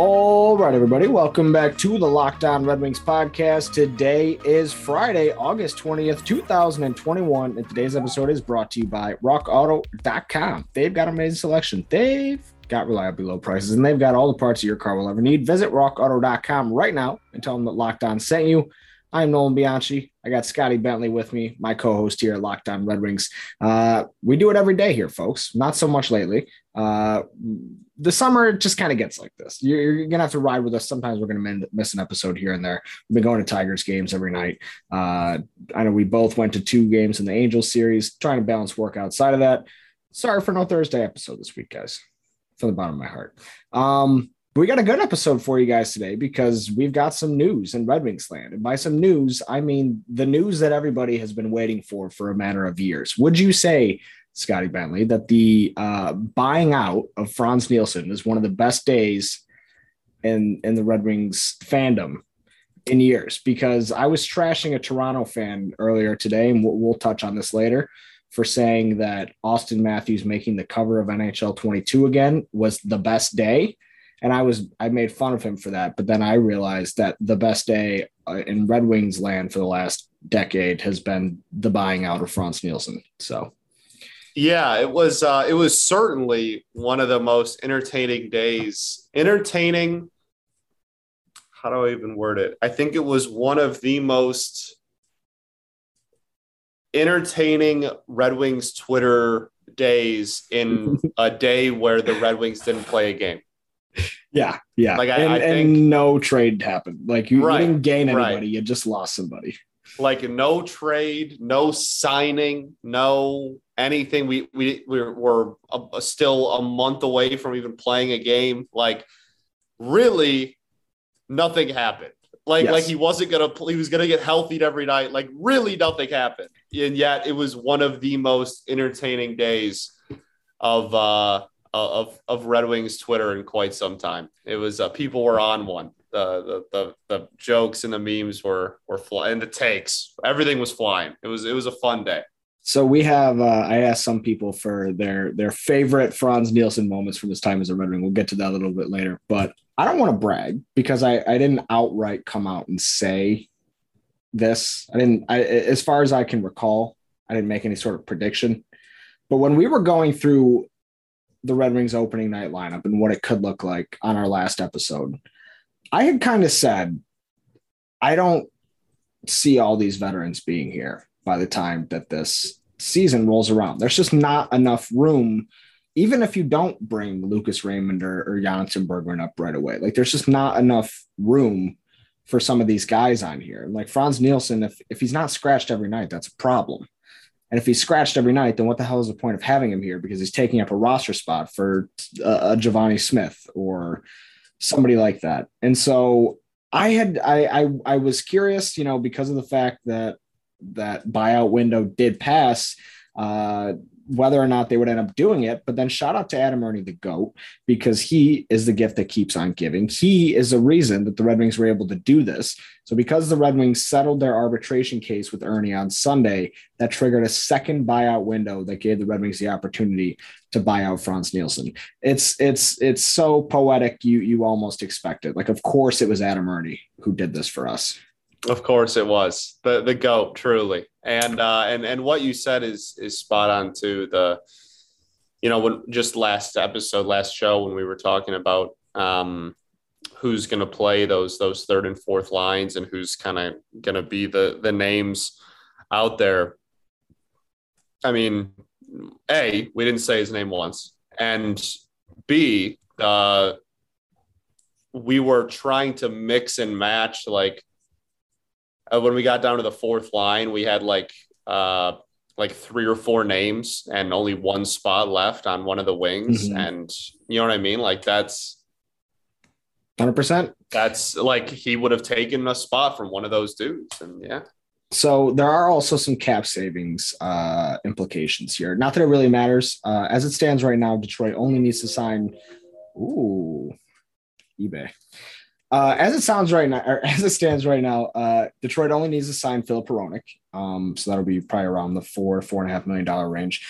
All right, everybody, welcome back to the Locked On Red Wings podcast. Today is Friday, August 20th, 2021, and today's episode is brought to you by rockauto.com. They've got an amazing selection. They've got reliably low prices, and they've got all the parts your car will ever need. Visit rockauto.com right now and tell them that Locked On sent you. I'm Nolan Bianchi. I got Scotty Bentley with me, my co-host here at Locked On Red Wings. Uh, we do it every day here, folks. Not so much lately. Uh, the summer just kind of gets like this. You're, you're, gonna have to ride with us. Sometimes we're gonna miss an episode here and there. We've been going to Tigers games every night. Uh, I know we both went to two games in the Angels series, trying to balance work outside of that. Sorry for no Thursday episode this week, guys. From the bottom of my heart. Um, we got a good episode for you guys today because we've got some news in Red Wings land. And by some news, I mean the news that everybody has been waiting for for a matter of years. Would you say, Scotty Bentley, that the uh, buying out of Frans Nielsen is one of the best days in in the Red Wings fandom in years? Because I was trashing a Toronto fan earlier today, and we'll, we'll touch on this later for saying that Auston Matthews making the cover of NHL 22 again was the best day and I was I made fun of him for that. But then I realized that the best day uh, in Red Wings land for the last decade has been the buying out of Frans Nielsen. So. Yeah, it was uh, it was certainly one of the most entertaining days. Entertaining. How do I even word it? I think it was one of the most entertaining Red Wings Twitter days in a day where the Red Wings didn't play a game. Yeah, yeah. Like I, and, I think, and no trade happened. Like you, right, you didn't gain anybody, right. you just lost somebody. Like no trade, no signing, no anything. We we we're, we're a, still a month away from even playing a game. Like really, nothing happened. Like yes. like he wasn't gonna he was gonna get healthy every night. Like really, nothing happened. And yet it was one of the most entertaining days of uh of of Red Wings Twitter in quite some time. It was uh, people were on one. The, the the the jokes and the memes were were flying. And the takes, everything was flying. It was it was a fun day. So we have. Uh, I asked some people for their their favorite Frans Nielsen moments from his time as a Red Wing. We'll get to that a little bit later, but I don't want to brag because I I didn't outright come out and say this. I didn't. I as far as I can recall, I didn't make any sort of prediction. But when we were going through the Red Wings opening night lineup and what it could look like on our last episode, I had kind of said, I don't see all these veterans being here by the time that this season rolls around. There's just not enough room, even if you don't bring Lucas Raymond or, or Jonatan Berggren up right away. Like there's just not enough room for some of these guys on here. Like Frans Nielsen, if if he's not scratched every night, that's a problem. And if he's scratched every night, then what the hell is the point of having him here? Because he's taking up a roster spot for a, a Givani Smith or somebody like that. And so I had I, I I was curious, you know, because of the fact that that buyout window did pass. Uh, whether or not they would end up doing it. But then shout out to Adam Erne, the GOAT, because he is the gift that keeps on giving. He is the reason that the Red Wings were able to do this. So because the Red Wings settled their arbitration case with Erne on Sunday, that triggered a second buyout window that gave the Red Wings the opportunity to buy out Frans Nielsen. It's it's it's so poetic you you almost expect it. Like of course it was Adam Erne who did this for us. Of course it was. The the GOAT, truly. And uh, and and what you said is is spot on to the you know when just last episode last show when we were talking about um, who's going to play those those third and fourth lines and who's kind of going to be the the names out there. I mean a we didn't say his name once. And b uh, we were trying to mix and match like uh, when we got down to the fourth line, we had like uh, like three or four names and only one spot left on one of the wings. Mhm. And you know what I mean? Like that's Hundred percent. that's like he would have taken a spot from one of those dudes. And yeah. So there are also some cap savings uh, implications here. Not that it really matters. Uh, as it stands right now, Detroit only needs to sign. Ooh, eBay. Uh, as it sounds right now, or as it stands right now, uh, Detroit only needs to sign Filip Hronek. Um, so that'll be probably around the four four and a half million dollar range.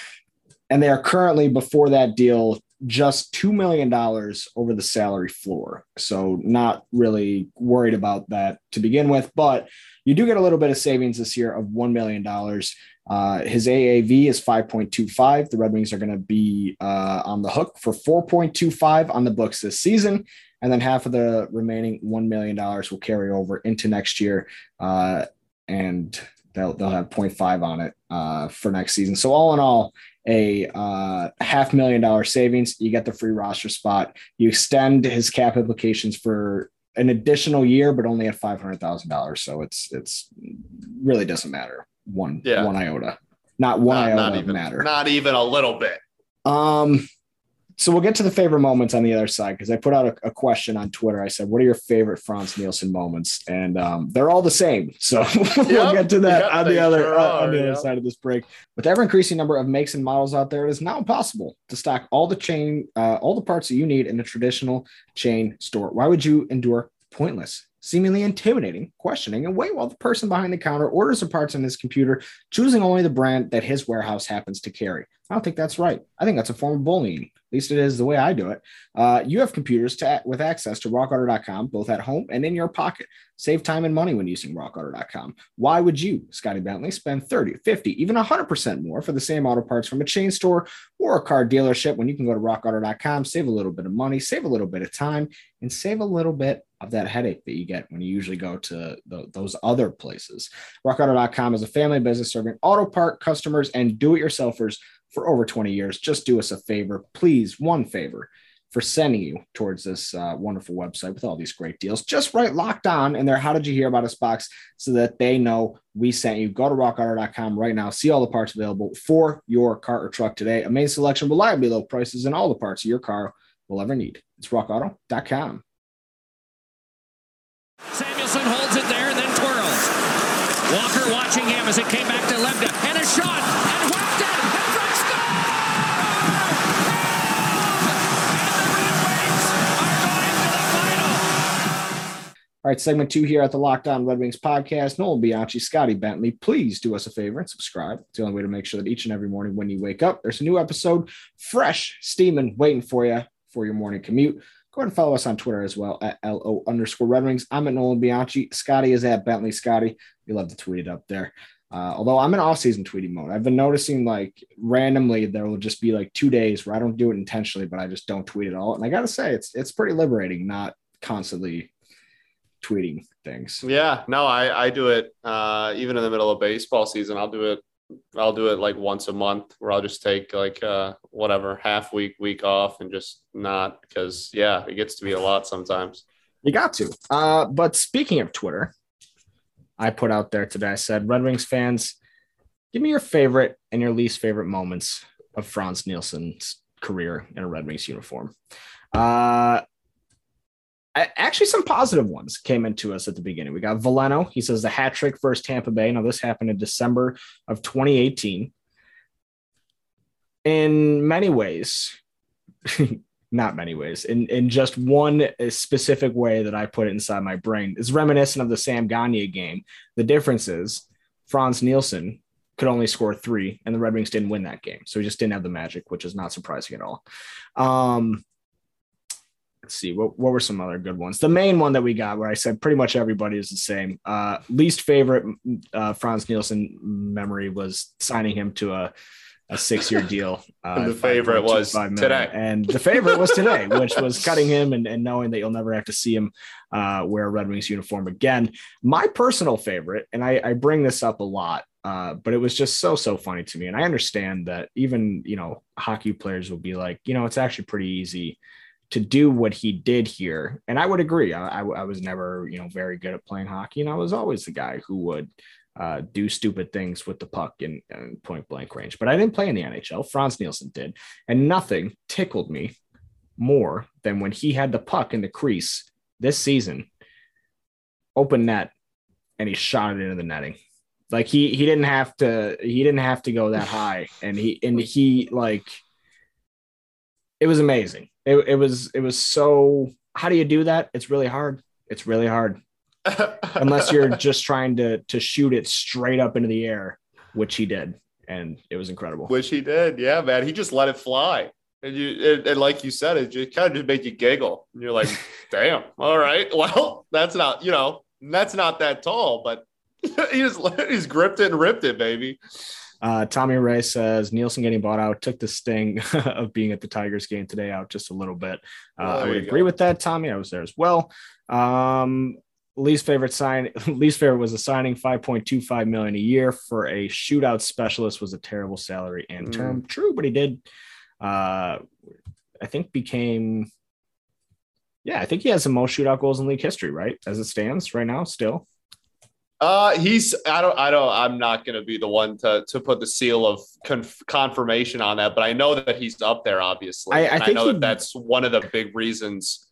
And they are currently before that deal just two million dollars over the salary floor. So not really worried about that to begin with, but you do get a little bit of savings this year of $1 million. Uh, his AAV is 5.25. The Red Wings are going to be uh, on the hook for 4.25 on the books this season. And then half of the remaining $1 million will carry over into next year. Uh, and they'll, they'll have 0.5 on it uh, for next season. So, all in all, a uh, half million dollar savings. You get the free roster spot. You extend his cap implications for an additional year, but only at five hundred thousand dollars. So it's it's really doesn't matter one Yeah. one iota, not one Not, iota not even matter. not even a little bit. Um, so we'll get to the favorite moments on the other side because I put out a, a question on Twitter. I said, "What are your favorite Frans Nielsen moments?" And um, they're all the same. So we'll Yep. get to that Yep, on the other sure uh, on the other side of this break. With the ever increasing number of makes and models out there, it is now impossible to stock all the chain, uh, all the parts that you need in a traditional chain store. Why would you endure pointless? Seemingly intimidating questioning and wait while the person behind the counter orders the parts on his computer, choosing only the brand that his warehouse happens to carry. I don't think that's right. I think that's a form of bullying. At least it is the way I do it. Uh, you have computers to, with access to rockauto.com, both at home and in your pocket. Save time and money when using rockauto.com. Why would you, Scotty Bentley, spend 30, 50, even 100% more for the same auto parts from a chain store or a car dealership when you can go to rockauto.com, save a little bit of money, save a little bit of time, and save a little bit of that headache that you get when you usually go to the, those other places. RockAuto.com is a family business serving auto part customers and do it yourselfers for over 20 years. Just do us a favor, please, one favor for sending you towards this uh, wonderful website with all these great deals. Just write locked on in there. How Did You Hear About Us box so that they know we sent you. Go to rockauto.com right now, see all the parts available for your car or truck today. Amazing selection, reliably low prices, and all the parts your car will ever need. It's rockauto.com. Samuelsson holds it there and then twirls. Walker watching him as it came back to Lebda. And a shot. And whacked it. All right, segment two here at the Locked On Red Wings podcast. Nolan Bianchi, Scotty Bentley, please do us a favor and subscribe. It's the only way to make sure that each and every morning when you wake up, there's a new episode, fresh, steaming, waiting for you for your morning commute. Go ahead and follow us on Twitter as well at LO underscore Red Wings. I'm at Nolan Bianchi. Scotty is at Bentley Scotty. We love to tweet it up there. Uh, although I'm in off-season tweeting mode, I've been noticing like randomly there will just be like two days where I don't do it intentionally, but I just don't tweet at all. And I gotta say, it's it's pretty liberating, not constantly tweeting things. Yeah, no, I I do it uh, even in the middle of baseball season. I'll do it. I'll do it like once a month, where I'll just take like uh, whatever half week, week off, and just not because yeah, it gets to be a lot sometimes. You got to. Uh, but speaking of Twitter, I put out there today. I said, Red Wings fans, give me your favorite and your least favorite moments of Frans Nielsen's career in a Red Wings uniform. Uh, actually, some positive ones came into us at the beginning. We got Valeno. He says the hat trick versus Tampa Bay. Now, this happened in December of 2018. In many ways, not many ways, in, in just one specific way that I put it inside my brain, is reminiscent of the Sam Gagner game. The difference is Frans Nielsen could only score three, and the Red Wings didn't win that game. So he just didn't have the magic, which is not surprising at all. Um, let's see. What, what were some other good ones? The main one that we got where i said pretty much everybody is the same uh least favorite uh frans nielsen memory was signing him to a a six-year deal uh, And the favorite was today. and the favorite was today which was cutting him and, and knowing that you'll never have to see him uh, wear a red wings uniform again. My personal favorite and i, I bring this up a lot uh, but it was just so so funny to me. And i understand that even you know hockey players will be like you know it's actually pretty easy to do what he did here. And I would agree. I, I, I was never, you know, very good at playing hockey, and I was always the guy who would uh, do stupid things with the puck in, in point blank range. But I didn't play in the NHL. Frans Nielsen did, and nothing tickled me more than when he had the puck in the crease this season, open net, and he shot it into the netting. Like he he didn't have to he didn't have to go that high, and he and he like it was amazing. It, it was it was so. How do you do that? It's really hard. It's really hard unless you're just trying to to shoot it straight up into the air, which he did, and it was incredible. Which he did, yeah, man. He just let it fly, and you and, and like you said, it just kind of just made you giggle. And you're like, "Damn, all right, well, that's not you know that's not that tall, but he just he's gripped it and ripped it, baby." Uh, Tommy Ray says Nielsen getting bought out took the sting of being at the Tigers game today out just a little bit. Uh, Well, I would agree go. with that, Tommy. I was there as well. Um, least favorite sign, least favorite was a signing 5.25 million a year for a shootout specialist was a terrible salary and Mm. term. True, but he did. Uh, I think became. Yeah, I think he has the most shootout goals in league history, right? As it stands right now, still. Uh, he's I don't I don't I'm not gonna be the one to to put the seal of conf- confirmation on that, but I know that he's up there. Obviously, I- I think know he- that that's one of the big reasons,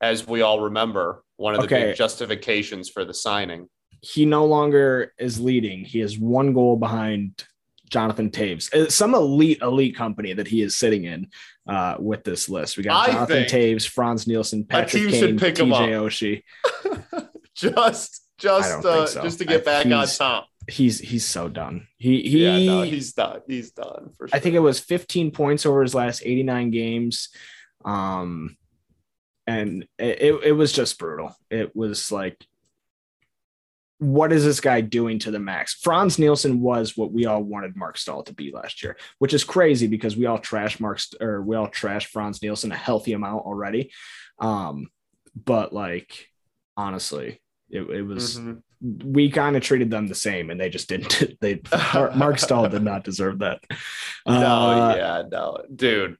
as we all remember, one of the Okay. big justifications for the signing. he no longer is leading. He has one goal behind Jonathan Toews. Uh, Some elite, elite company that he is sitting in uh, with this list. We got I Jonathan Toews, Frans Nielsen, Patrick Kane, TJ. Oshie. Just just uh, so. just to I- get back on top. He's he's so done. He he. yeah, no, he's done. He's done for sure. I think it was 15 points over his last 89 games. Um, and it, it, was just brutal. It was like, what is this guy doing to the max? Frans Nielsen was what we all wanted Marc Staal to be last year, which is crazy because we all trash Mark or we all trash Frans Nielsen a healthy amount already. Um, but like honestly, it, it was Mhm. we kind of treated them the same, and they just didn't. They Mark Staal did not deserve that. no, Uh, yeah, no, dude.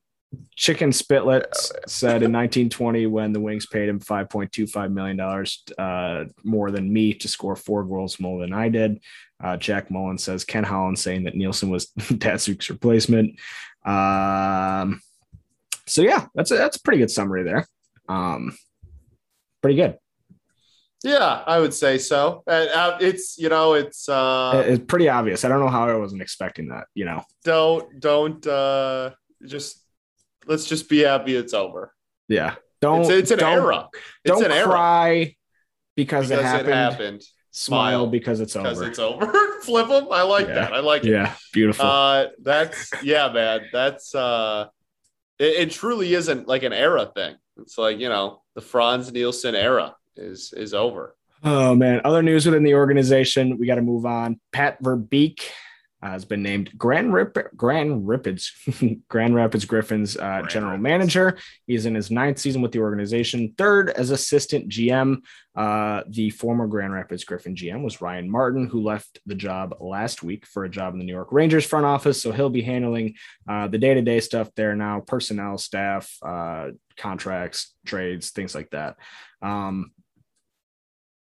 Chicken Spitlets said in 1920, when the Wings paid him 5.25 million dollars uh, more than me to score four goals more than I did. Uh, Jack Mullen says Ken Holland saying that Nielsen was Datsyuk's replacement. Um, so yeah, that's a that's a pretty good summary there. Um, pretty good. Yeah, I would say so. Uh, uh, it's you know, it's uh, it's pretty obvious. I don't know how I wasn't expecting that. You know, don't don't uh, just let's just be happy it's over. yeah. Don't it's, it's an don't, era. It's Don't an era cry because, because it happened. it happened Smile because it's because over. it's over. Flip them. I like Yeah. that. I like it. yeah, beautiful. Uh, that's yeah, man. That's uh, it, it truly isn't like an era thing. It's like you know, the Frans Nielsen era is is over. Oh man! Other news within the organization, we got to move on. Pat Verbeek uh, has been named Grand Rip Grand Rapids Grand Rapids Griffins uh, Grand general Rapids. manager. He's in his ninth season with the organization, third as assistant GM. Uh, the former Grand Rapids Griffin GM was Ryan Martin, who left the job last week for a job in the New York Rangers front office. So he'll be handling uh, the day to day stuff there now, personnel, staff, uh, contracts, trades, things like that. Um,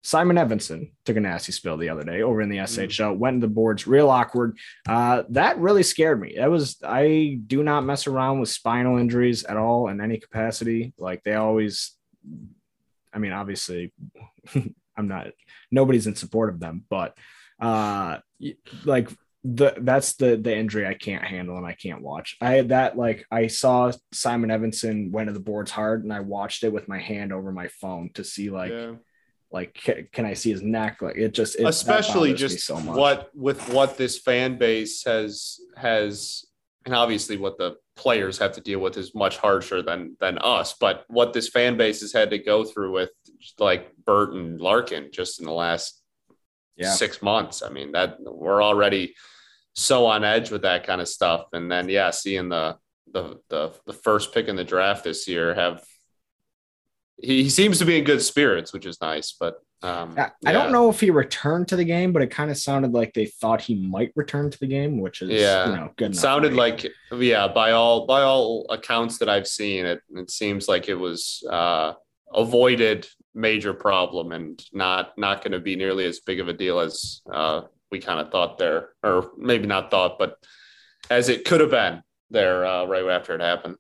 Simon Edvinsson took a nasty spill the other day over in the SHL, went to the boards real awkward. Uh, that really scared me. That was, I do not mess around with spinal injuries at all in any capacity. Like they always, I mean, obviously, I'm not, nobody's in support of them, but uh, like the, that's the, the injury I can't handle and I can't watch. I had that, like, I saw Simon Edvinsson went to the boards hard and I watched it with my hand over my phone to see, like, yeah. Like can, can I see his neck? Like it just it, especially just so what with what this fan base has has and obviously what the players have to deal with is much harsher than than us but what this fan base has had to go through with like Bert and Larkin just in the last Yeah. six months I mean that we're already so on edge with that kind of stuff and then yeah seeing the the the, the first pick in the draft this year have he, he seems to be in good spirits which is nice but um I, yeah. don't know if he returned to the game, but it kind of sounded like they thought he might return to the game, which is Yeah. you know good. Sounded like yeah by all by all accounts that i've seen it it seems like it was uh avoided major problem and not not going to be nearly as big of a deal as uh we kind of thought there, or maybe not thought, but as it could have been there uh, right after it happened.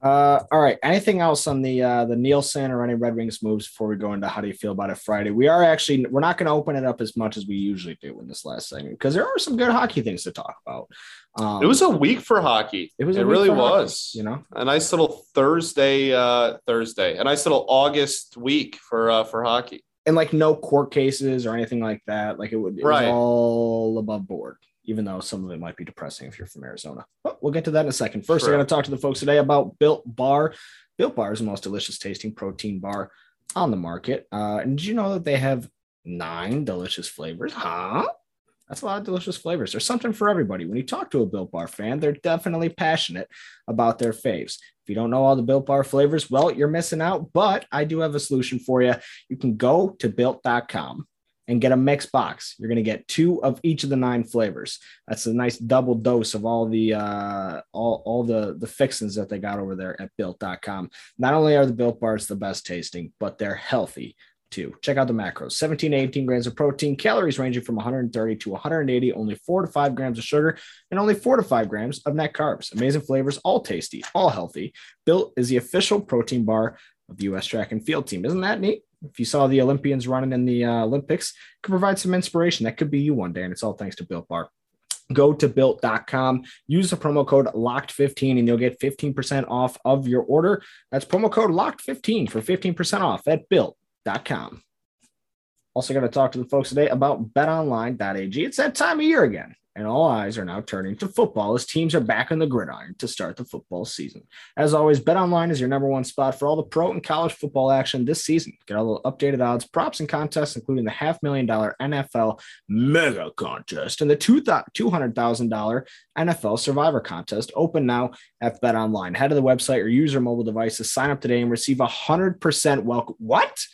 Uh, all right. Anything else on the uh, the Nielsen or any Red Wings moves before we go into how do you feel about it Friday? We are actually we're not going to open it up as much as we usually do in this last segment because there are some good hockey things to talk about. Um, It was a week for hockey. it was it really for hockey, was. you know. a nice little Thursday, uh, Thursday, a nice little August week for uh, for hockey. and like no court cases or anything like that. Like it would, it Right. was all above board, even though some of it might be depressing if you're from Arizona. But we'll get to that in a second. First, Sure. I got to talk to the folks today about Built Bar. Built Bar is the most delicious tasting protein bar on the market. Uh, and did you know that they have nine delicious flavors? Huh? That's a lot of delicious flavors. There's something for everybody. When you talk to a Built Bar fan, they're definitely passionate about their faves. If you don't know all the Built Bar flavors, well, you're missing out. But I do have a solution for you you can go to built.com and get a mixed box. You're going to get two of each of the nine flavors. That's a nice double dose of all the uh, all, all the the fixings that they got over there at built.com. Not only are the built bars the best tasting, but they're healthy too. Check out the macros 17 to 18 grams of protein, calories ranging from 130 to 180, only four to five grams of sugar, and only four to five grams of net carbs. Amazing flavors, all tasty, all healthy. Built is the official protein bar of the U.S. track and field team. Isn't that neat? If you saw the Olympians running in the uh, Olympics, could provide some inspiration. That could be you one day, and it's all thanks to Built Bar. Go to built.com, use the promo code locked15, and you'll get 15% off of your order. That's promo code locked15 for 15% off at built.com. Also, going to talk to the folks today about betonline.ag. It's that time of year again, and all eyes are now turning to football as teams are back on the gridiron to start the football season. As always, BetOnline is your number one spot for all the pro and college football action this season. Get all the updated odds, props, and contests, including the half million dollar NFL mega contest and the two $200,000 NFL survivor contest. Open now at BetOnline. Head to the website or use your mobile device to sign up today and receive a 100% welcome. What?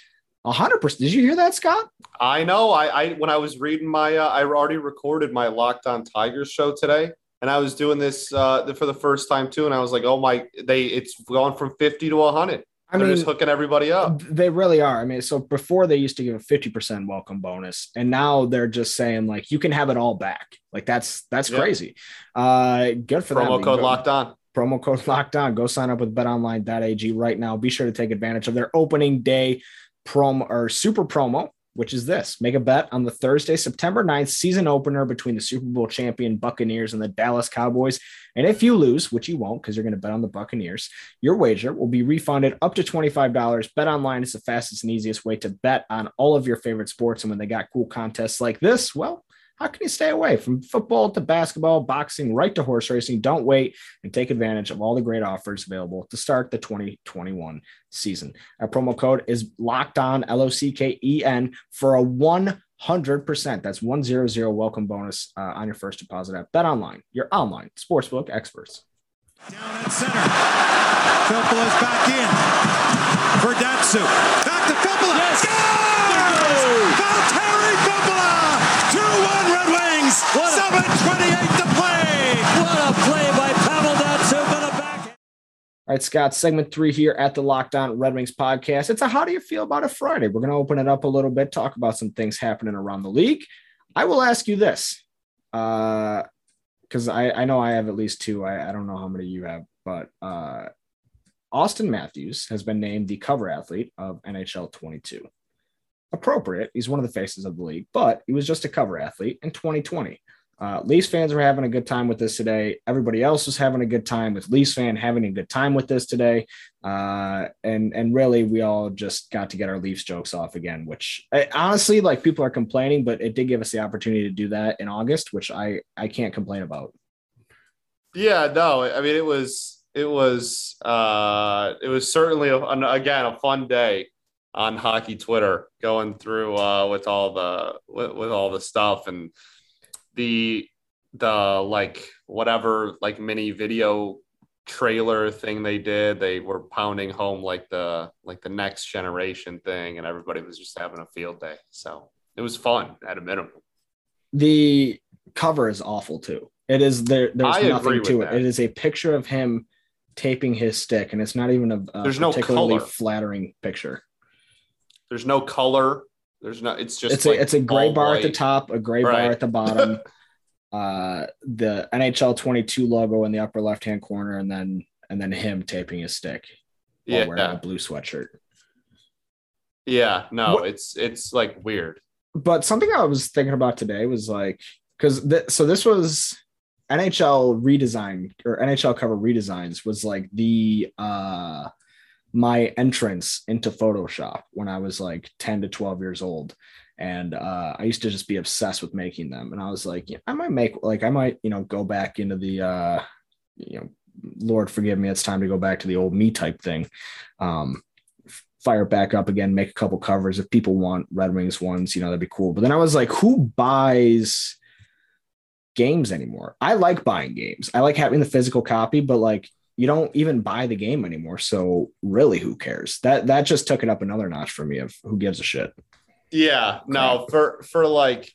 A 100%. Did you hear that, Scott? I know. I, I when I was reading my, uh, I already recorded my Locked On Tigers show today, and I was doing this uh, for the first time too, and I was like, oh my, they it's gone from fifty to hundred. I They're mean, just hooking everybody up. They really are. I mean, so before they used to give a 50% welcome bonus, and now they're just saying like you can have it all back. Like that's that's Yeah. crazy. Uh good for them. Promo You code go- Locked On. promo code locked on. Go sign up with betonline.ag right now. Be sure to take advantage of their opening day promo or super promo, which is this make a bet on the Thursday, September 9th season opener between the Super Bowl champion Buccaneers and the Dallas Cowboys. And if you lose, which you won't because you're going to bet on the Buccaneers, your wager will be refunded up to $25. Bet online is the fastest and easiest way to bet on all of your favorite sports. And when they got cool contests like this, well, how can you stay away from football to basketball, boxing, right to horse racing? Don't wait and take advantage of all the great offers available to start the 2021 season. Our promo code is locked on L O C K E N for a 100%. That's 100 welcome bonus uh, on your first deposit at Bet Online, your online sportsbook experts. Down at center. Filppula's back in for Datsu. Back to Filppula. Scores! Valtteri Filppula! All right, Scott, segment three here at the Locked On Red Wings podcast. It's a how do you feel about a Friday? We're going to open it up a little bit, talk about some things happening around the league. I will ask you this because I, I know I have at least two. I, I don't know how many you have, but uh, Auston Matthews has been named the cover athlete of NHL 22. Appropriate. He's one of the faces of the league, but he was just a cover athlete in 2020. Uh, Leafs fans were having a good time with this today. Everybody else was having a good time with Leafs fan having a good time with this today. Uh, and and really, we all just got to get our Leafs jokes off again. Which I, honestly, like people are complaining, but it did give us the opportunity to do that in August, which I I can't complain about. Yeah, no, I mean it was it was uh it was certainly a, an, again a fun day on hockey Twitter going through uh with all the with, with all the stuff and the the like whatever like mini video trailer thing they did they were pounding home like the like the next generation thing and everybody was just having a field day so it was fun at a minimum The cover is awful too. It is there. There's I nothing to it. that. It is a picture of him taping his stick, and it's not even a, a There's no particularly color. flattering picture. there's no color There's not. It's just it's like a it's a gray bar at the top, a gray bar at the bottom, uh, the NHL 22 logo in the upper left hand corner, and then and then him taping his stick Yeah, wearing a blue sweatshirt. yeah. No, What- it's it's like weird. But something I was thinking about today was like because th- so this was NHL redesign or NHL cover redesigns was like the uh my entrance into Photoshop when I was like 10 to 12 years old. And uh, I used to just be obsessed with making them. And I was like, yeah, I might make like I might, you know, go back into the uh, you know, Lord forgive me, it's time to go back to the old me type thing. Um, fire it back up again, make a couple covers. If people want Red Wings ones, you know, that'd be cool. But then I was like, who buys games anymore? I like buying games. I like having the physical copy, but like you don't even buy the game anymore. So really, who cares? That that just took it up another notch for me of who gives a shit. Yeah, no, for for like,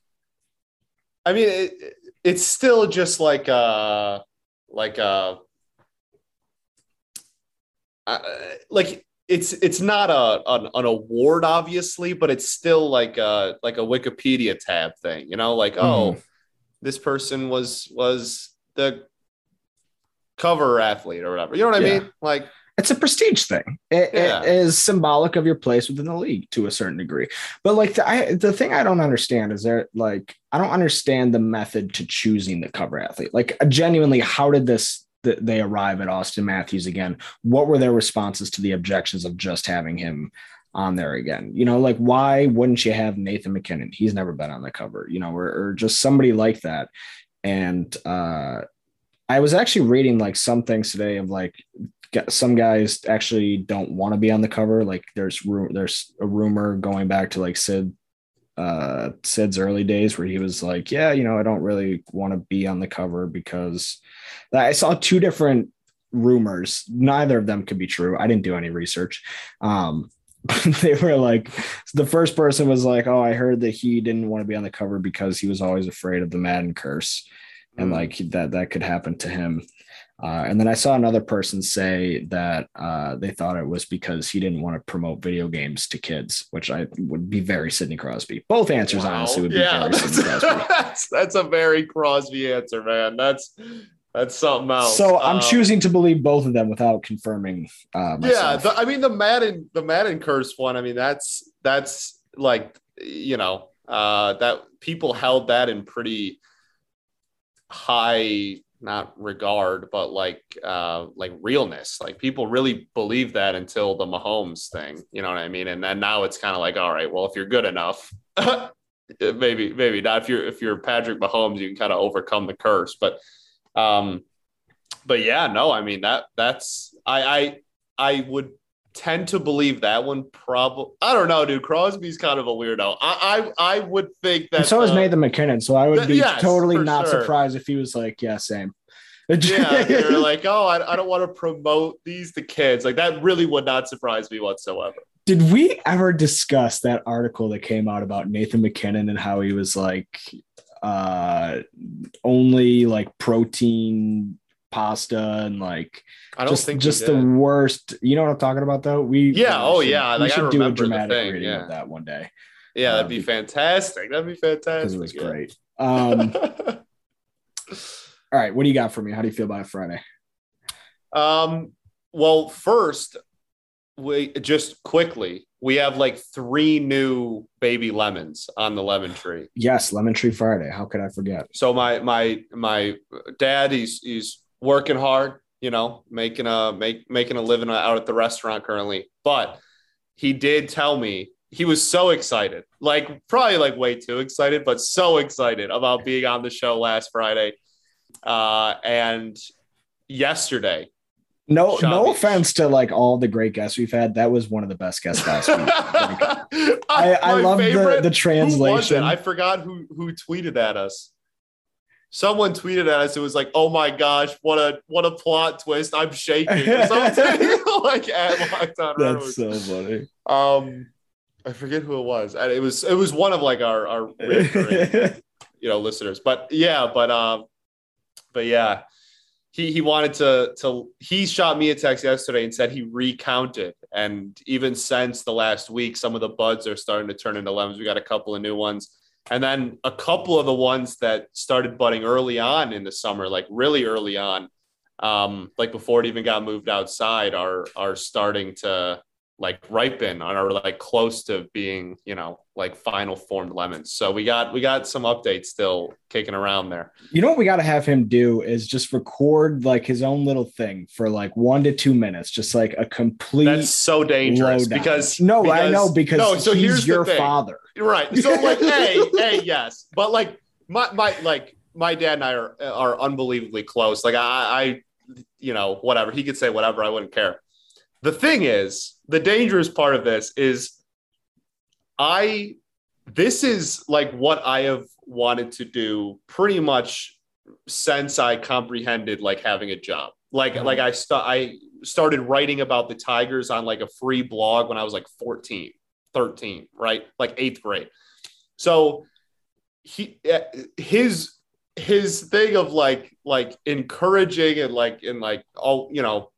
I mean, it, it's still just like a like a uh, like it's it's not a an, an award obviously, but it's still like a like a Wikipedia tab thing, you know, like oh, mm-hmm. this person was was the cover athlete or whatever. You know what I Yeah. mean? Like It's a prestige thing. It, Yeah. it is symbolic of your place within the league to a certain degree. But like the, I, the thing I don't understand is there like I don't understand the method to choosing the cover athlete. Like genuinely, how did this th- they arrive at Auston Matthews again? What were their responses to the objections of just having him on there again? You know, like why wouldn't you have Nathan MacKinnon? He's never been on the cover, you know, or, or just somebody like that. And uh I was actually reading like some things today of like some guys actually don't want to be on the cover. Like there's ru- there's a rumor going back to like Sid uh Sid's early days where he was like, yeah, you know, I don't really want to be on the cover because I saw two different rumors. Neither of them could be true. I didn't do any research. Um they were like the first person was like, "Oh, I heard that he didn't want to be on the cover because he was always afraid of the Madden curse." And Mm. like that that could happen to him. Uh, and then I saw another person say that uh, they thought it was because he didn't want to promote video games to kids, which I would be very Sidney Crosby. Both answers Wow. honestly would be yeah, very Sidney that's, Crosby. that's that's a very Crosby answer, man. That's that's something else. So I'm Um, choosing to believe both of them without confirming. Uh, Yeah, the, I mean the Madden the Madden curse one. I mean that's that's like you know uh, that people held that in pretty high not regard but like uh like realness. Like people really believe that until the Mahomes thing you know what I mean? And then now it's kind of like all right well if you're good enough maybe maybe not. If you're if you're Patrick Mahomes you can kind of overcome the curse. But um but yeah no I mean that that's I I I would tend to believe that one probably I don't know dude Crosby's kind of a weirdo I I, I would think that and so is the- Nathan MacKinnon. So I would Th- be yes, totally not sure. surprised if he was like, "Yeah, same." yeah, they're like, oh, I, I don't want to promote these to kids. Like that really would not surprise me whatsoever. Did we ever discuss that article that came out about Nathan MacKinnon and how he was like uh only like protein pasta and like I don't just think just the worst you know what I'm talking about though? We Yeah, oh, should- yeah, we like, should do a dramatic thing, reading yeah. of that one day yeah, that'd be be- fantastic. That'd be fantastic. it was yeah. great. Um all right, what do you got for me? How do you feel about Friday? Um, well, first, we just quickly, we have like three new baby lemons on the lemon tree. Yes, Lemon Tree Friday. How could I forget? So my my my dad, he's he's working hard, you know, making a make making a living out at the restaurant currently. But he did tell me he was so excited, like probably like way too excited, but so excited about being on the show last Friday. Uh, and yesterday, No, no offense to like all the great guests we've had. That was one of the best guests last week. Like, I, I love the, the Who was it? translation. I forgot who who tweeted at us. Someone tweeted at us. It was like, "Oh my gosh, what a what a plot twist! I'm shaking." Or something like at Red That's so funny. Um, I forget who it was. And It was it was one of like our our you know listeners. But yeah, but um, but yeah, he he wanted to to he shot me a text yesterday and said he recounted and even since the last week some of the buds are starting to turn into lemons we got a couple of new ones and then a couple of the ones that started budding early on in the summer like really early on um like before it even got moved outside are are starting to like ripen and are like close to being you know like final formed lemons. So we got we got some updates still kicking around there. You know what we got to have him do is just record like his own little thing for like one to two minutes, just like a complete. that's so dangerous lowdown. because no, I know because no so he's here's your father. right. So like hey hey yes. But like my my like my dad and i are are unbelievably close. Like i i you know whatever. He could say whatever. I wouldn't care the thing is the dangerous part of this is i this is like what i have wanted to do pretty much since i comprehended like having a job. Like Mhm. like i st- i started writing about the tigers on like a free blog when i was like 14 13 right? Like eighth grade. So he eh, his his thing of like like encouraging and like and like all you know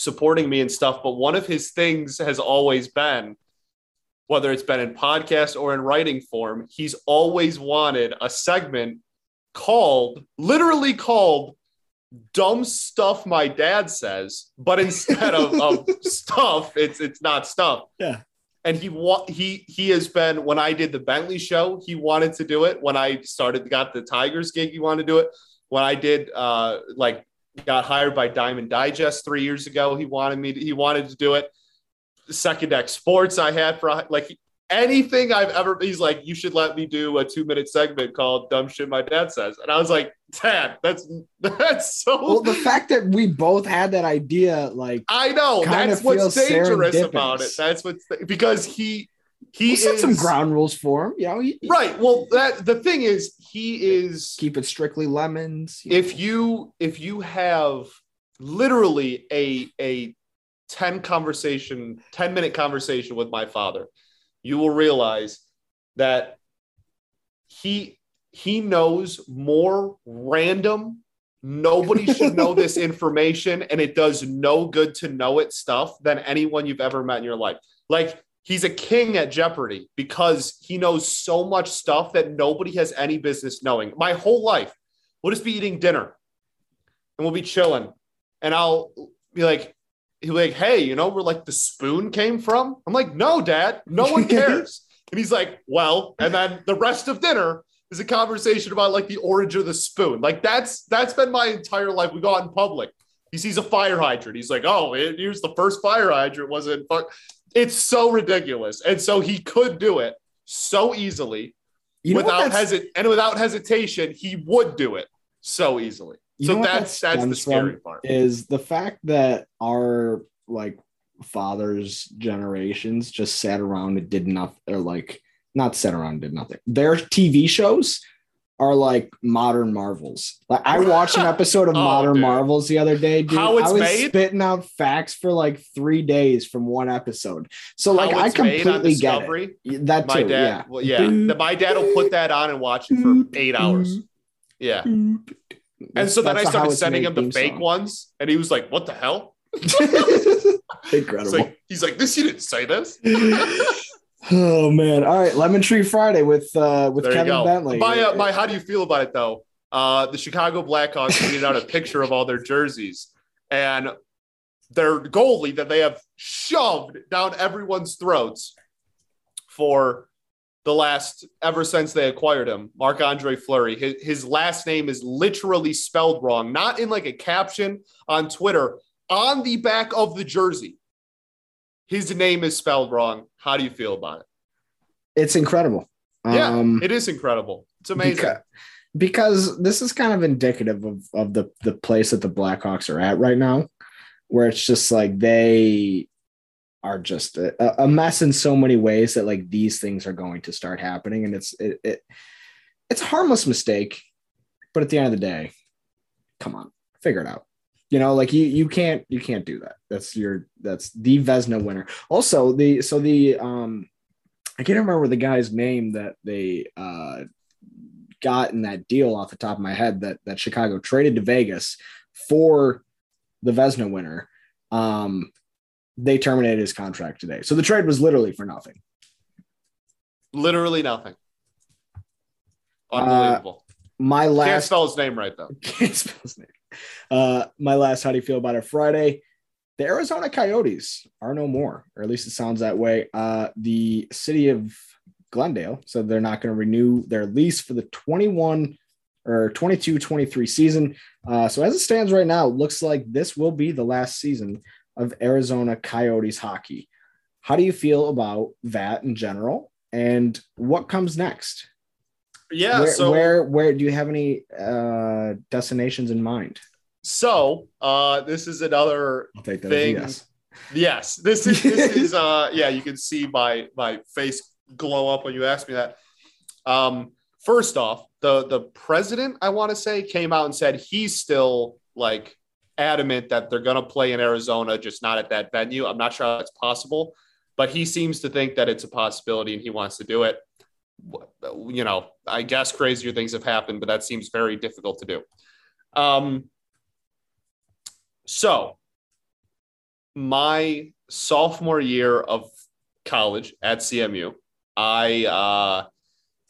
supporting me and stuff but one of his things has always been whether it's been in podcast or in writing form he's always wanted a segment called literally called dumb stuff my dad says but instead of, of stuff it's it's not stuff Yeah. and he wa- he he has been when I did the Bentley show, he wanted to do it. When I started got the Tigers gig, he wanted to do it. When I did uh like got hired by Diamond Digest three years ago, he wanted me to, he wanted to do it. Second Deck Sports, I had for like anything I've ever. He's like, you should let me do a two minute segment called "Dumb Shit My Dad Says," and I was like, Dad, that's that's so. Well, the fact that we both had that idea, like I know that's what's dangerous about it. That's what's because he he he set is some ground rules for him. You know, he, right. Well, that the thing is, he is keep it strictly lemons. if you if you have literally a a 10 conversation 10 minute conversation with my father you will realize that he he knows more random nobody should know this information and it does no good to know it stuff than anyone you've ever met in your life like he's a king at jeopardy because he knows so much stuff that nobody has any business knowing. My whole life we'll just be eating dinner and we'll be chilling. And i'll be like he'll be like hey you know where like the spoon came from? I'm like no dad no one cares. And he's like well and then the rest of dinner is a conversation about like the origin of the spoon. Like that's that's been my entire life. We go out in public. He sees a fire hydrant. He's like oh it- here's the first fire hydrant. Wasn't fu-" it's so ridiculous and so he could do it so easily you know without that's- hesit- and without hesitation, he would do it so easily. You so that's that that's the scary part. is the fact that our like fathers' generations just sat around and did nothing, or like not sat around and did nothing. Their TV shows are like modern marvels. Like I watched an episode of Oh, Modern dude. Marvels the other day, dude. How it's I was made? spitting out facts for like three days from one episode. So like I it's made on completely get it. That My too, dad, yeah. well, yeah, my dad will put that on and watch it for eight hours. Yeah, and so then I That's started sending him the fake song. ones, and he was like, "What the hell?" Incredible. like he's like, "This you didn't say this." Oh man! All right, Lemon Tree Friday with uh with there Kevin. Bentley. My, uh, my, how do you feel about it though? Uh, the Chicago Blackhawks tweeted out a picture of all their jerseys and their goalie that they have shoved down everyone's throats for the last ever since they acquired him, Marc Andre Fleury. His, his last name is literally spelled wrong, not in like a caption on Twitter, on the back of the jersey. His name is spelled wrong. How do you feel about it? it's incredible. Yeah, Um, it is incredible. It's amazing. beca- because this is kind of indicative of, of the, the place that the Blackhawks are at right now, where it's just like they are just a, a mess in so many ways that like these things are going to start happening. And it's it, it it's a harmless mistake, but at the end of the day, come on, figure it out. You know, like you you can't you can't do that. That's your that's the Vezina winner. Also, the so the um I can't remember the guy's name that they uh got in that deal off the top of my head that that Chicago traded to Vegas for the Vezina winner. Um, they terminated his contract today. So the trade was literally for nothing. Literally nothing. Uh, Unbelievable. My Can't spell his name right though. Can't spell his name. Uh, my last, how do you feel about it? Friday, the Arizona Coyotes are no more, or at least it sounds that way. Uh, the city of Glendale said they're not going to renew their lease for the 21 or 22 23 season. Uh, so, as it stands right now, it looks like this will be the last season of Arizona Coyotes hockey. How do you feel about that in general? And what comes next? Yeah. where, so where where do you have any uh destinations in mind? so uh this is another I'll take that Thing- yes. Yes, this is this is uh yeah, you can see my my face glow up when you ask me that. Um first off, the the president I want to say came out and said he's still like adamant that they're going to play in Arizona just not at that venue. I'm not sure how that's possible, but he seems to think that it's a possibility and he wants to do it. You know, I guess crazier things have happened, but that seems very difficult to do. Um so my sophomore year of college at CMU, I uh,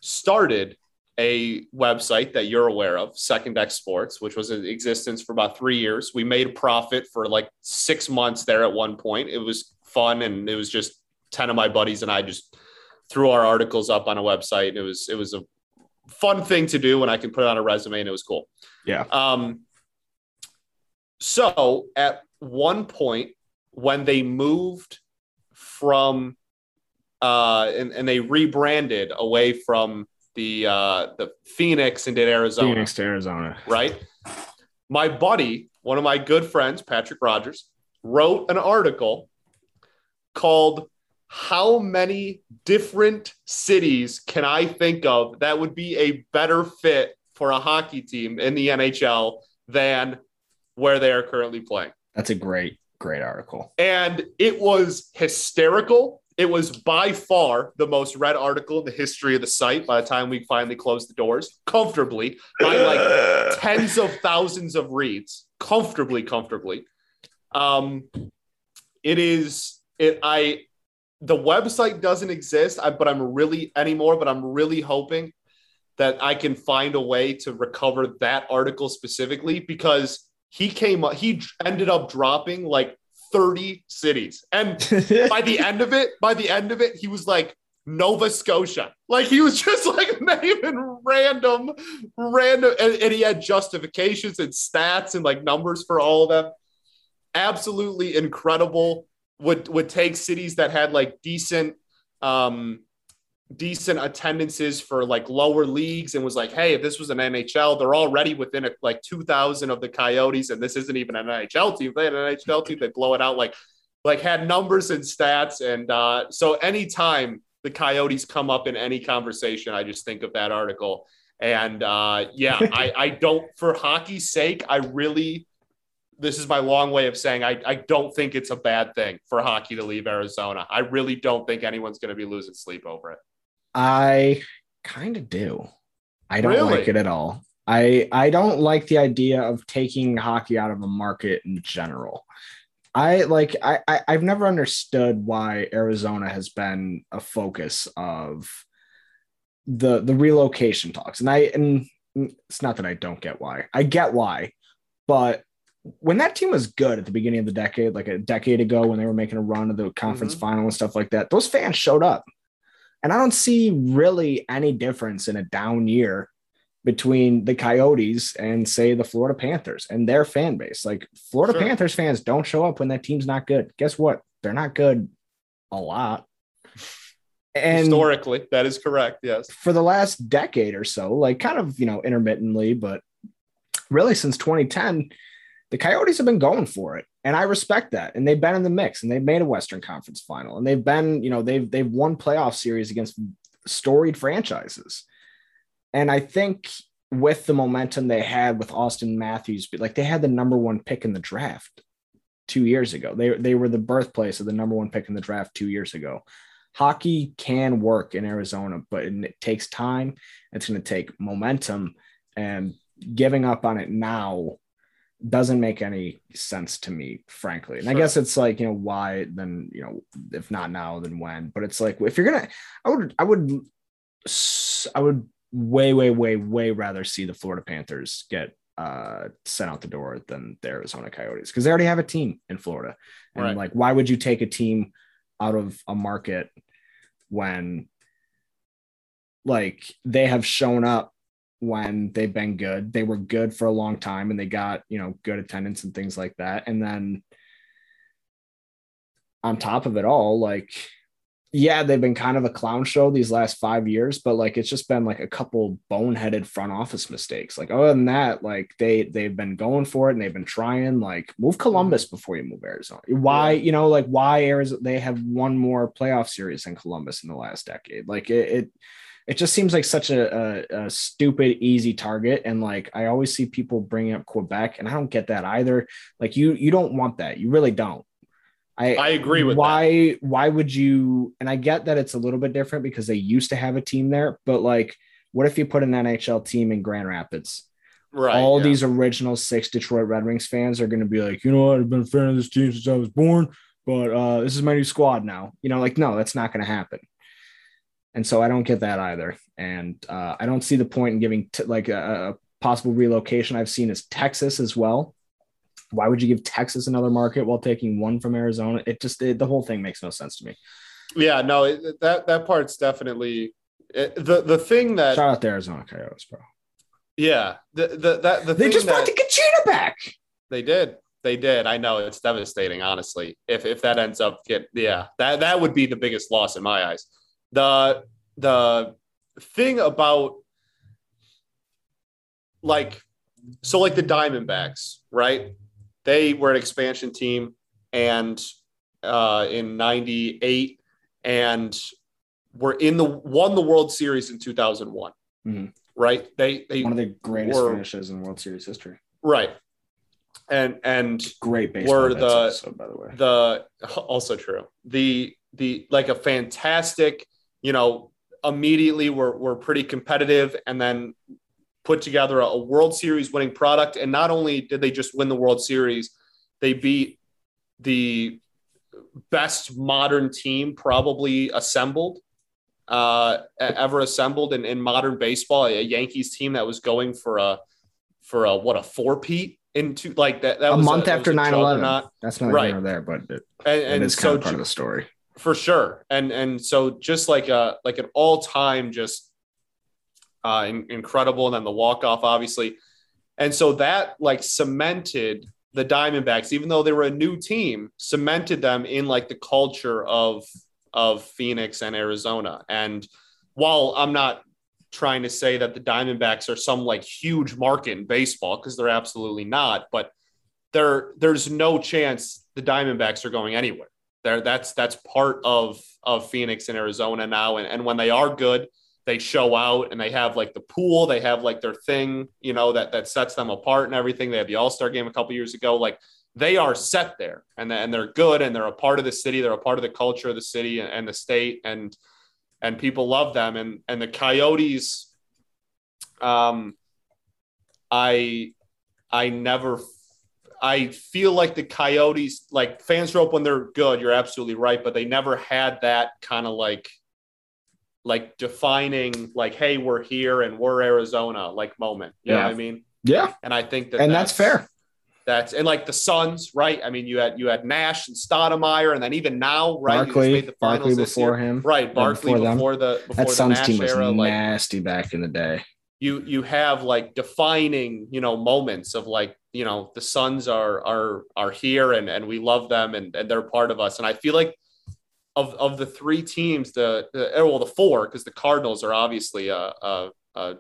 started a website that you're aware of, Second Deck Sports, which was in existence for about three years. We made a profit for like six months there at one point. It was fun, and it was just ten of my buddies and I just threw our articles up on a website. It was it was a fun thing to do, when I could put it on a resume, and it was cool. Yeah. Um, so at one point, when they moved from uh, and, and they rebranded away from the uh, the Phoenix and did Arizona, Phoenix to Arizona. right? My buddy, one of my good friends, Patrick Rogers, wrote an article called How Many Different Cities Can I Think of That Would Be a Better Fit for a Hockey Team in the NHL than where they are currently playing? That's a great, great article. and it was hysterical. It was by far the most read article in the history of the site by the time we finally closed the doors, comfortably by like tens of thousands of reads, comfortably, comfortably. Um, it is it. I the website doesn't exist, but I'm really anymore. But I'm really hoping that I can find a way to recover that article specifically because he came up, he ended up dropping like 30 cities. And by the end of it, by the end of it, he was like Nova Scotia. Like he was just like naming random, random, and, and he had justifications and stats and like numbers for all of them. Absolutely incredible. Would would take cities that had like decent um decent attendances for like lower leagues and was like, hey, if this was an NHL, they're already within a, like 2,000 of the Coyotes, and this isn't even an NHL team. If they had an NHL team, they blow it out. Like, like had numbers and stats, and uh, so anytime the Coyotes come up in any conversation, I just think of that article. And uh, yeah, I, I don't for hockey's sake, I really. This is my long way of saying I, I don't think it's a bad thing for hockey to leave Arizona. I really don't think anyone's going to be losing sleep over it. I kind of do. I don't Really? like it at all. I I don't like the idea of taking hockey out of a market in general. I like I, I I've never understood why Arizona has been a focus of the the relocation talks. And I and it's not that I don't get why. I get why. But when that team was good at the beginning of the decade, like a decade ago when they were making a run of the conference mm-hmm. final and stuff like that, those fans showed up. And I don't see really any difference in a down year between the Coyotes and say the Florida Panthers and their fan base. Like Florida Sure. Panthers fans don't show up when that team's not good. Guess what? They're not good a lot. And Historically, that is correct. Yes. for the last decade or so, like kind of, you know, intermittently, but really since 2010, the Coyotes have been going for it. And I respect that. And they've been in the mix and they've made a Western Conference final. And they've been, you know, they've they've won playoff series against storied franchises. And I think with the momentum they had with Auston Matthews, like they had the number one pick in the draft two years ago. They they were the birthplace of the number one pick in the draft two years ago hockey can work in Arizona, but it takes time. It's going to take momentum, and giving up on it now doesn't make any sense to me, frankly. And I guess it's like, you know, why then, you know, if not now, then when? But it's like if you're gonna, I would, I would, I would way, way, way, way rather see the Florida Panthers get uh sent out the door than the Arizona Coyotes because they already have a team in Florida. And Right. like, why would you take a team out of a market when like they have shown up when they've been good. They were good for a long time and they got, you know, good attendance and things like that. And then on top of it all, like, yeah, they've been kind of a clown show these last five years, but like it's just been like a couple boneheaded front office mistakes. Like, other than that, like they they've been going for it and they've been trying, like, move mm-hmm. Columbus before you move Arizona. Why, you know, like why Arizona they have one more playoff series than Columbus in the last decade. Like it, it it just seems like such a, a, a stupid easy target. And like i always see people bringing up quebec and i don't get that either. Like you you don't want that. You really don't. I I agree with that. why why would you and i get that it's a little bit different because they used to have a team there but like what if you put an nhl team in grand rapids? Right. all yeah. these original six detroit red wings fans are going to be like you know what? I've been a fan of this team since i was born but uh this is my new squad now. You know like no that's not going to happen and so I don't get that either. And uh, I don't see the point in giving t- like a, a possible relocation. I've seen is Texas as well. Why would you give Texas another market while taking one from Arizona? It just it, the whole thing makes no sense to me. Yeah, no, it, that that part's definitely it, the the thing that Shout out to Arizona Coyotes, bro. yeah the the that the They just that brought the Kachina back. they did they did I know it's devastating honestly if if that ends up get yeah that that would be the biggest loss in my eyes the the thing about like so like the Diamondbacks right they were an expansion team and uh in 98 and were in the won the World Series in 2001 Mhm. right they they One of the greatest were- finishes in World Series history. right and and Great baseball Were the- episode, by the way. the also true the the like a fantastic you know immediately we're, we're pretty competitive and then put together a, a world series winning product and not only did they just win the world series they beat the best modern team probably assembled uh ever assembled in, in modern baseball a yankees team that was going for a for a what a four peat into like that that a month after a 9 11. That's not Right. there, but it, and, and is kind of part of the story. For sure. And and so just like a like an all-time just uh in- incredible and then the walk-off obviously. And so that like cemented the diamondbacks even though they were a new team cemented them in like the culture of of phoenix and arizona. And while i'm not trying to say that the diamondbacks are some like huge market in baseball because they're absolutely not but there there's no chance the diamondbacks are going anywhere there that's that's part of of Phoenix and Arizona now. And, and when they are good they show out and they have like the pool they have like their thing you know that that sets them apart and everything. They had the all-star game a couple years ago. Like they are set there and, and they're good and they're a part of the city. They're a part of the culture of the city and the state and and people love them. And and the coyotes um i i never I feel like the Coyotes, like fans up when they're good. You're absolutely right, but they never had that kind of like, like defining, like, hey, we're here and we're Arizona, like moment. You know Yeah. what I mean? Yeah. And I think that And that's fair. That's and like the Suns, right? I mean, you had you had Nash and Stoudemire, and then even now, right? Barkley, made the finals Barkley before year. him. right? Barkley before before, the before That the Suns Nash team was era, like nasty back in the day. you you have like defining you know moments of like you know the Suns are are are here and and we love them and and they're part of us and I feel like of of the three teams the, the eh, well the four because the Cardinals are obviously a, a, a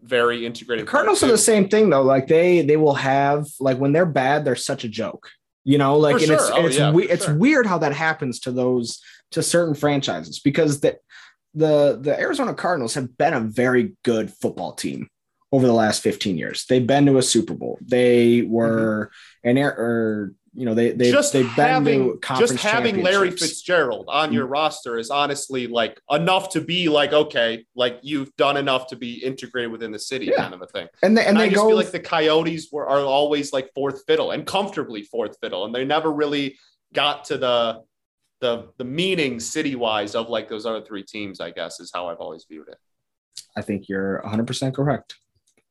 very integrated part Cardinals are the same thing though. Like they they will have like when they're bad, they're such a joke. You know, like and it's sure. and Oh, it's yeah, we- it's sure. weird how that happens to those to certain franchises because the the the Arizona Cardinals have been a very good football team over the last 15 years. They've been to a Super Bowl. They were Mm-hmm. an air or you know they they just they've been to having just having Larry. Fitzgerald on your roster is honestly like enough to be like okay, like you've done enough to be integrated within the city, Yeah. kind of a thing. and they, and And, they I just go feel like the Coyotes were are always like fourth fiddle and comfortably fourth fiddle, and they never really got to the the the meaning city wise of like those other three teams. I guess is how I've always viewed it. I think you're 100 percent correct.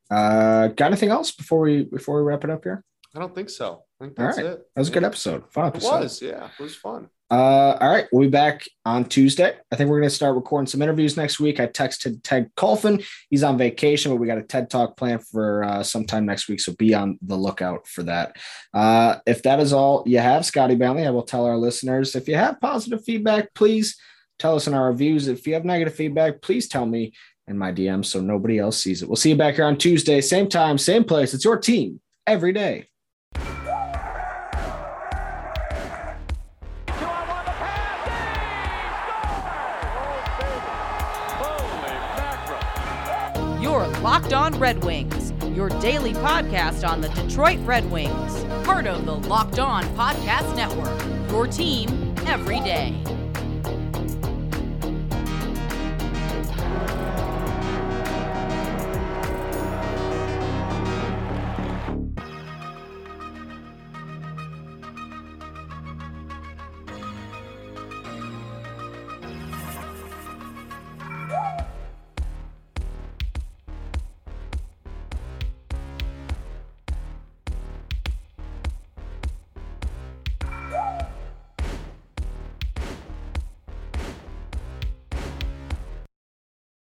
Uh, got anything else before we before we wrap it up here? I don't think so. I think that's right. it. That was a good episode. Fun episode. It was, yeah, it was fun. Uh, all right, we'll be back on Tuesday. I think we're going to start recording some interviews next week. I texted Ted Kulfan. He's on vacation, but we got a TED Talk planned for uh, sometime next week. So be on the lookout for that. Uh, if that is all you have, Scotty Bentley, I will tell our listeners if you have positive feedback, please tell us in our reviews. If you have negative feedback, please tell me in my DMs so nobody else sees it. We'll see you back here on Tuesday, same time, same place. It's your team every day. Your Locked On Red Wings, your daily podcast on the Detroit Red Wings, part of the Locked On Podcast Network. Your team every day.